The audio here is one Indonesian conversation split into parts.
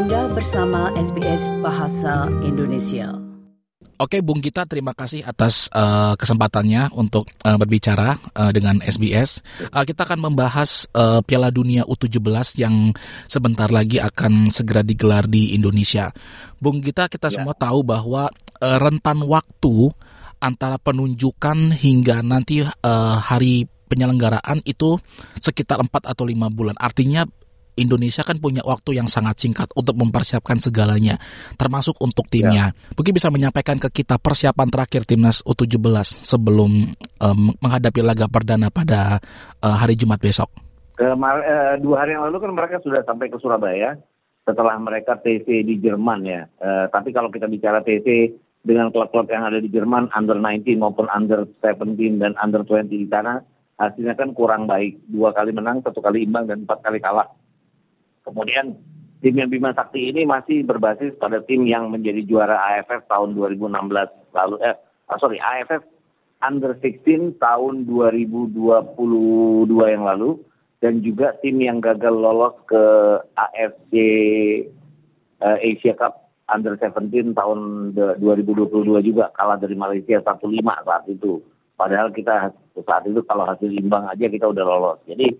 Anda bersama SBS Bahasa Indonesia. Oke, Bung Gita, terima kasih atas uh, kesempatannya untuk uh, berbicara uh, dengan SBS. Uh, kita akan membahas uh, Piala Dunia U17 yang sebentar lagi akan segera digelar di Indonesia. Bung Gita, kita ya. semua tahu bahwa uh, rentan waktu antara penunjukan hingga nanti uh, hari penyelenggaraan itu sekitar 4 atau 5 bulan. Artinya Indonesia kan punya waktu yang sangat singkat untuk mempersiapkan segalanya, termasuk untuk timnya. Ya. Mungkin bisa menyampaikan ke kita persiapan terakhir timnas U17 sebelum um, menghadapi laga perdana pada uh, hari Jumat besok. Kemar uh, dua hari yang lalu kan mereka sudah sampai ke Surabaya setelah mereka TC di Jerman ya. Uh, tapi kalau kita bicara TC dengan klub-klub yang ada di Jerman under 19 maupun under 17 dan under 20 di sana hasilnya kan kurang baik. Dua kali menang, satu kali imbang dan empat kali kalah. Kemudian tim yang Bima Sakti ini masih berbasis pada tim yang menjadi juara AFF tahun 2016 lalu eh oh sorry AFF Under 16 tahun 2022 yang lalu dan juga tim yang gagal lolos ke AFC eh, Asia Cup Under 17 tahun 2022 juga kalah dari Malaysia 1-5 saat itu. Padahal kita saat itu kalau hasil imbang aja kita udah lolos. Jadi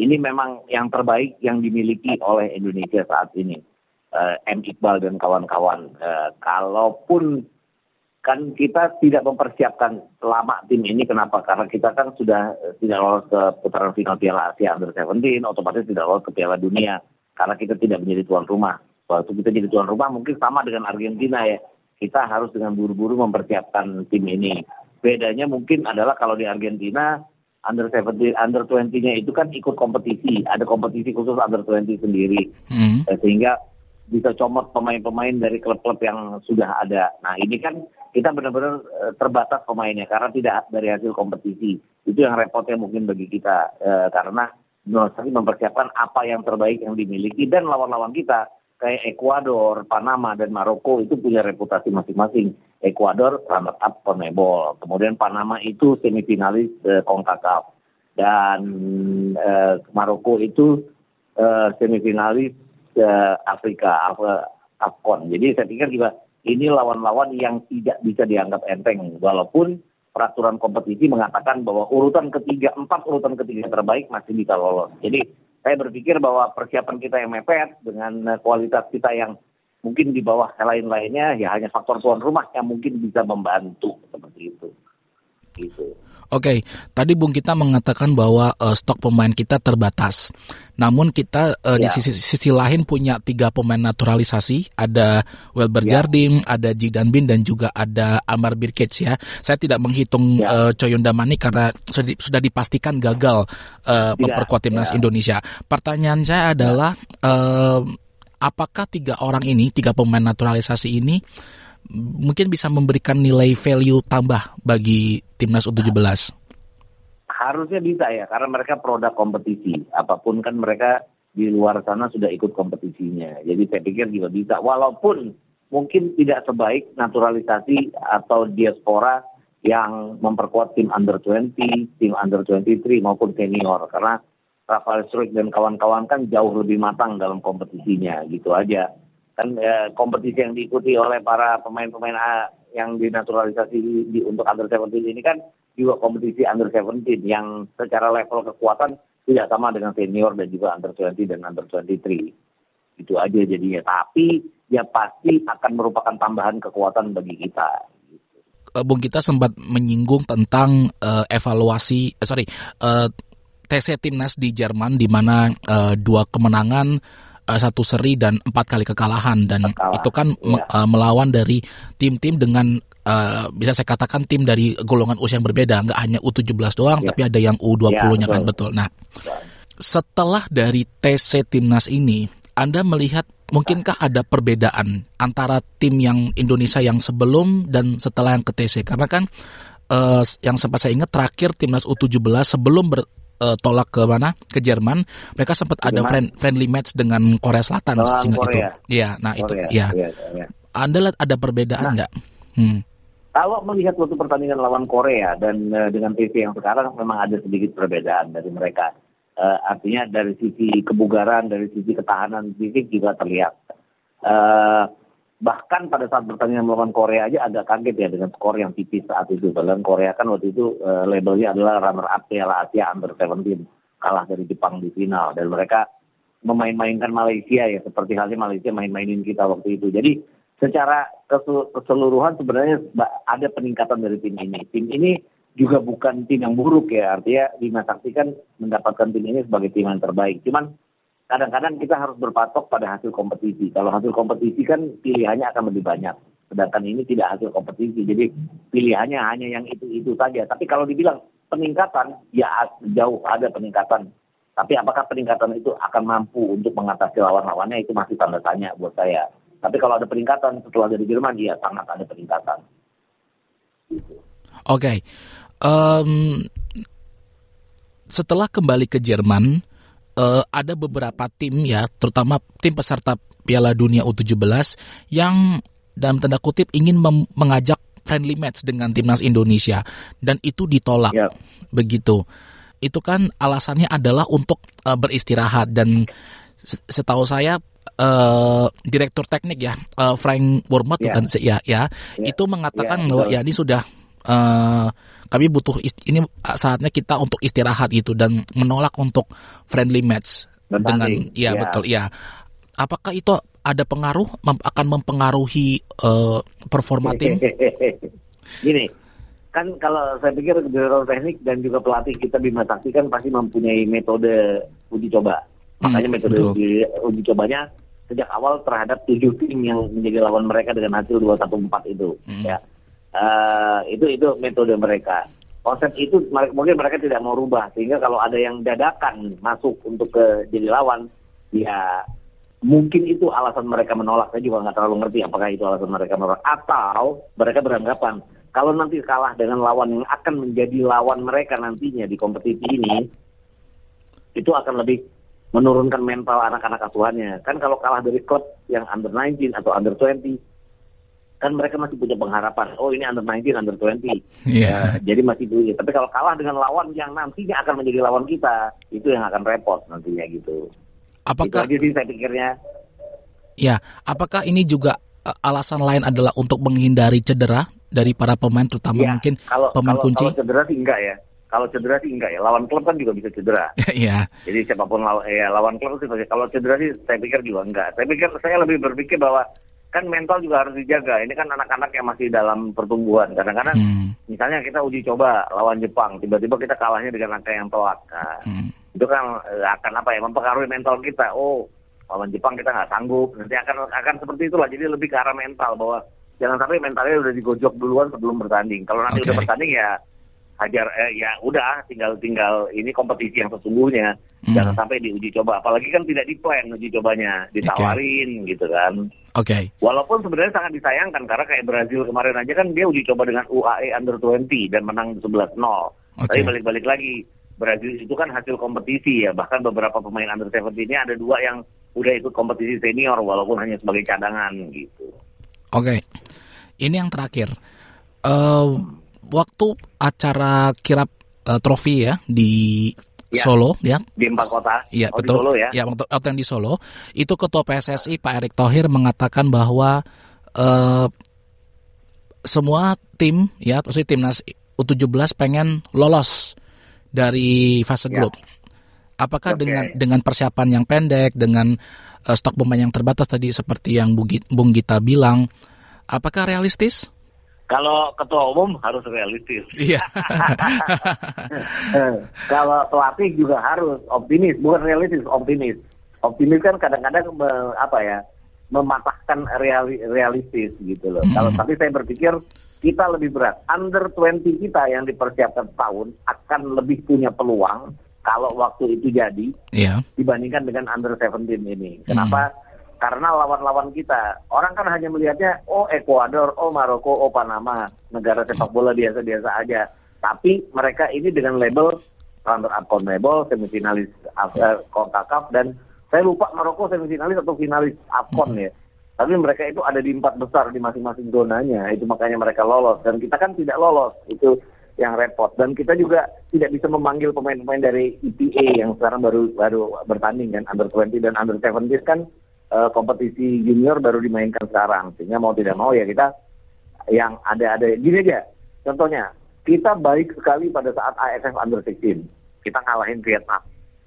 ini memang yang terbaik yang dimiliki oleh Indonesia saat ini. Uh, M. Iqbal dan kawan-kawan. Uh, kalaupun kan kita tidak mempersiapkan lama tim ini, kenapa? Karena kita kan sudah uh, tidak lolos ke putaran final Piala Asia Under 17, otomatis tidak lolos ke Piala Dunia. Karena kita tidak menjadi tuan rumah. Waktu kita jadi tuan rumah mungkin sama dengan Argentina ya. Kita harus dengan buru-buru mempersiapkan tim ini. Bedanya mungkin adalah kalau di Argentina under 70 under 20-nya itu kan ikut kompetisi, ada kompetisi khusus under 20 sendiri. Hmm. Eh, sehingga bisa comot pemain-pemain dari klub-klub yang sudah ada. Nah, ini kan kita benar-benar eh, terbatas pemainnya karena tidak dari hasil kompetisi. Itu yang repotnya mungkin bagi kita uh, karena mempersiapkan apa yang terbaik yang dimiliki dan lawan-lawan kita kayak Ekuador, Panama dan Maroko itu punya reputasi masing-masing. Ekuador runner up CONMEBOL, kemudian Panama itu semifinalis eh, CONCACAF dan eh, Maroko itu eh, semifinalis eh, Afrika AFCON. Jadi saya pikir juga ini lawan-lawan yang tidak bisa dianggap enteng walaupun peraturan kompetisi mengatakan bahwa urutan ketiga, empat urutan ketiga terbaik masih bisa lolos. Jadi saya berpikir bahwa persiapan kita yang mepet dengan eh, kualitas kita yang mungkin di bawah lain-lainnya ya hanya faktor tuan rumah yang mungkin bisa membantu seperti itu. Gitu. Oke, okay. tadi Bung kita mengatakan bahwa uh, stok pemain kita terbatas. Namun kita uh, ya. di sisi, sisi lain punya tiga pemain naturalisasi, ada Welber ya. Jardim, ada Jidan Bin dan juga ada Amar Birkic ya. Saya tidak menghitung ya. uh, Damani karena sudah, sudah dipastikan gagal uh, memperkuat timnas ya. Indonesia. Pertanyaan saya adalah ya. uh, apakah tiga orang ini, tiga pemain naturalisasi ini mungkin bisa memberikan nilai value tambah bagi timnas U17? Harusnya bisa ya, karena mereka produk kompetisi. Apa pun kan mereka di luar sana sudah ikut kompetisinya. Jadi saya pikir juga bisa. Walaupun mungkin tidak sebaik naturalisasi atau diaspora yang memperkuat tim under 20, tim under 23 maupun senior. Karena Rafael Struik dan kawan-kawan kan jauh lebih matang dalam kompetisinya gitu aja kan ya, kompetisi yang diikuti oleh para pemain-pemain yang dinaturalisasi di, untuk under 17 ini kan juga kompetisi under 17 yang secara level kekuatan tidak sama dengan senior dan juga under 20 dan under 23. Itu aja jadinya. Tapi ya pasti akan merupakan tambahan kekuatan bagi kita. Eh, Bung kita sempat menyinggung tentang uh, evaluasi, uh, sorry, uh, TC timnas di Jerman di mana uh, dua kemenangan satu seri dan empat kali kekalahan dan Kekalahan. itu kan ya. uh, melawan dari tim-tim dengan uh, bisa saya katakan tim dari golongan usia yang berbeda nggak hanya U17 doang ya. tapi ada yang U20-nya ya, kan betul. Nah, setelah dari TC timnas ini Anda melihat mungkinkah ada perbedaan antara tim yang Indonesia yang sebelum dan setelah yang ke TC karena kan uh, yang sempat saya ingat terakhir timnas U17 sebelum ber, uh, tolak ke mana? Ke Jerman. Mereka sempat ada friend, friendly match dengan Korea Selatan sehingga itu. Ya nah Korea, itu ya, ya, ya. Anda lihat ada perbedaan nggak? Nah, hmm. kalau melihat waktu pertandingan lawan Korea dan uh, dengan TV yang sekarang memang ada sedikit perbedaan dari mereka. Uh, artinya dari sisi kebugaran dari sisi ketahanan fisik juga terlihat. Uh, bahkan pada saat pertandingan melawan Korea aja agak kaget ya dengan skor yang tipis saat itu. Dan Korea kan waktu itu uh, labelnya adalah runner up Piala Asia Under 17 kalah dari Jepang di final dan mereka memain-mainkan Malaysia ya seperti halnya Malaysia main-mainin kita waktu itu. Jadi secara keseluruhan sebenarnya ada peningkatan dari tim ini. Tim ini juga bukan tim yang buruk ya artinya Bima kan mendapatkan tim ini sebagai tim yang terbaik. Cuman kadang-kadang kita harus berpatok pada hasil kompetisi. Kalau hasil kompetisi kan pilihannya akan lebih banyak. Sedangkan ini tidak hasil kompetisi, jadi pilihannya hanya yang itu-itu saja. Tapi kalau dibilang peningkatan, ya jauh ada peningkatan. Tapi apakah peningkatan itu akan mampu untuk mengatasi lawan-lawannya itu masih tanda tanya buat saya. Tapi kalau ada peningkatan setelah dari Jerman, ya sangat ada peningkatan. Oke, okay. um, setelah kembali ke Jerman, uh, ada beberapa tim ya, terutama tim peserta Piala Dunia U17 yang dalam tanda kutip ingin mengajak friendly match dengan timnas Indonesia dan itu ditolak. Yeah. Begitu. Itu kan alasannya adalah untuk uh, beristirahat dan setahu saya uh, direktur teknik ya uh, Frank Wormat yeah. bukan ya ya yeah. itu mengatakan yeah, bahwa ya ini sudah uh, kami butuh ini saatnya kita untuk istirahat gitu dan menolak untuk friendly match dengan ya, ya betul ya apakah itu ada pengaruh mem, akan mempengaruhi uh, performa tim? Gini kan kalau saya pikir direktur teknik dan juga pelatih kita Bima Sakti kan pasti mempunyai metode uji coba. Makanya hmm, metode uji, uji cobanya sejak awal terhadap tujuh tim yang menjadi lawan mereka dengan hasil 214 itu hmm. ya Uh, itu itu metode mereka. Konsep itu mungkin mereka tidak mau rubah sehingga kalau ada yang dadakan masuk untuk ke jadi lawan, ya mungkin itu alasan mereka menolak. Saya juga nggak terlalu ngerti apakah itu alasan mereka menolak atau mereka beranggapan kalau nanti kalah dengan lawan yang akan menjadi lawan mereka nantinya di kompetisi ini, itu akan lebih menurunkan mental anak-anak asuhannya. Kan kalau kalah dari klub yang under 19 atau under 20, kan mereka masih punya pengharapan oh ini under 19 under 20 yeah. ya, jadi masih punya tapi kalau kalah dengan lawan yang nantinya akan menjadi lawan kita itu yang akan repot nantinya gitu apakah itu aja sih saya pikirnya ya apakah ini juga uh, alasan lain adalah untuk menghindari cedera dari para pemain terutama ya, mungkin kalau, pemain kalau, kunci kalau cedera sih enggak ya kalau cedera sih enggak ya lawan klub kan juga bisa cedera. Iya. Jadi siapa pun lawan ya lawan klub sih kalau cedera sih saya pikir juga enggak. Saya pikir saya lebih berpikir bahwa kan mental juga harus dijaga. Ini kan anak-anak yang masih dalam pertumbuhan. Kadang-kadang hmm. misalnya kita uji coba lawan Jepang, tiba-tiba kita kalahnya dengan angka yang telak. Nah, hmm. Itu kan eh, akan apa ya mempengaruhi mental kita. Oh, lawan Jepang kita nggak sanggup. Nanti akan akan seperti itulah. Jadi lebih ke arah mental bahwa jangan sampai mentalnya udah digojok duluan sebelum bertanding. Kalau nanti okay. udah bertanding ya hajar eh, ya udah tinggal tinggal ini kompetisi yang sesungguhnya hmm. jangan sampai diuji coba apalagi kan tidak di plan uji cobanya ditawarin okay. gitu kan oke okay. walaupun sebenarnya sangat disayangkan karena kayak Brazil kemarin aja kan dia uji coba dengan UAE under 20 dan menang 11-0 okay. tapi balik-balik lagi Brazil itu kan hasil kompetisi ya bahkan beberapa pemain under 17 ini ada dua yang udah ikut kompetisi senior walaupun hanya sebagai cadangan gitu oke okay. ini yang terakhir uh, waktu acara kirap uh, trofi ya di ya, Solo ya di empat kota ya oh, betul Solo, ya. ya waktu, waktu yang di Solo itu ketua PSSI Pak Erick Thohir mengatakan bahwa uh, semua tim ya maksudnya timnas U17 pengen lolos dari fase ya. grup. Apakah okay. dengan dengan persiapan yang pendek, dengan uh, stok pemain yang terbatas tadi seperti yang Bung Gita bilang, apakah realistis? Kalau ketua umum harus realistis. Iya. Kalau pelatih juga harus optimis, bukan realistis, optimis. Optimis kan kadang-kadang apa ya mematahkan reali, realistis gitu loh. Mm -hmm. Kalau tapi saya berpikir kita lebih berat. Under 20 kita yang dipersiapkan tahun akan lebih punya peluang kalau waktu itu jadi yeah. dibandingkan dengan under 17 ini. Kenapa? Mm karena lawan-lawan kita. Orang kan hanya melihatnya oh Ekuador, oh Maroko, oh Panama. Negara sepak bola biasa-biasa aja. Tapi mereka ini dengan label runner up CONMEBOL semifinalis CONCACAF dan saya lupa Maroko semifinalis atau finalis AFCON ya. Tapi mereka itu ada di empat besar di masing-masing zonanya. Itu makanya mereka lolos. Dan kita kan tidak lolos. Itu yang repot. Dan kita juga tidak bisa memanggil pemain-pemain dari EPA yang sekarang baru baru bertanding kan. Under 20 dan under 17 kan uh, kompetisi junior baru dimainkan sekarang. Sehingga mau tidak mau ya kita yang ada-ada gini aja. Contohnya, kita baik sekali pada saat AFF Under 16. Kita ngalahin Vietnam.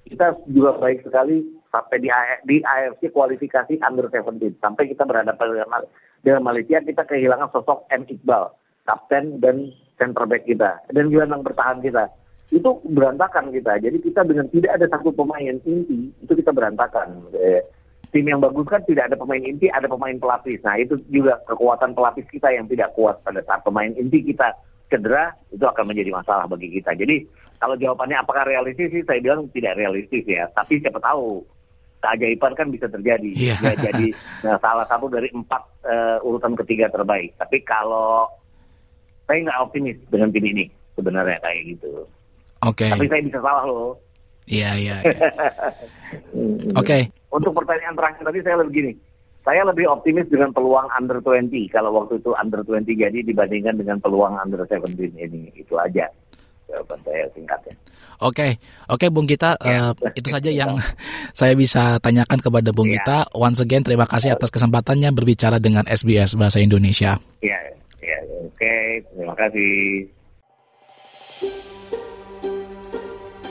Kita juga baik sekali sampai di, di AFC kualifikasi Under 17. Sampai kita berhadapan dengan, dengan Malaysia, kita kehilangan sosok M. Iqbal, kapten dan center back kita. Dan gelandang bertahan kita. Itu berantakan kita. Jadi kita dengan tidak ada satu pemain inti, itu kita berantakan. Eh, tim yang bagus kan tidak ada pemain inti, ada pemain pelapis. Nah itu juga kekuatan pelapis kita yang tidak kuat pada saat pemain inti kita cedera, itu akan menjadi masalah bagi kita. Jadi kalau jawabannya apakah realistis sih, saya bilang tidak realistis ya. Tapi siapa tahu keajaiban kan bisa terjadi. Yeah. Ya, jadi nah, salah satu dari empat uh, urutan ketiga terbaik. Tapi kalau saya nggak optimis dengan tim ini sebenarnya kayak gitu. Oke. Okay. Tapi saya bisa salah loh. Iya iya. iya. Oke. Untuk pertanyaan terakhir tadi saya lebih gini. Saya lebih optimis dengan peluang under 20 kalau waktu itu under 20 jadi dibandingkan dengan peluang under 17 ini. Itu aja jawaban saya singkatnya. Oke, oke Bung Gita, ya. uh, itu saja yang saya bisa tanyakan kepada Bung ya. Gita. Once again terima kasih atas kesempatannya berbicara dengan SBS Bahasa Indonesia. Ya, ya, oke, terima kasih.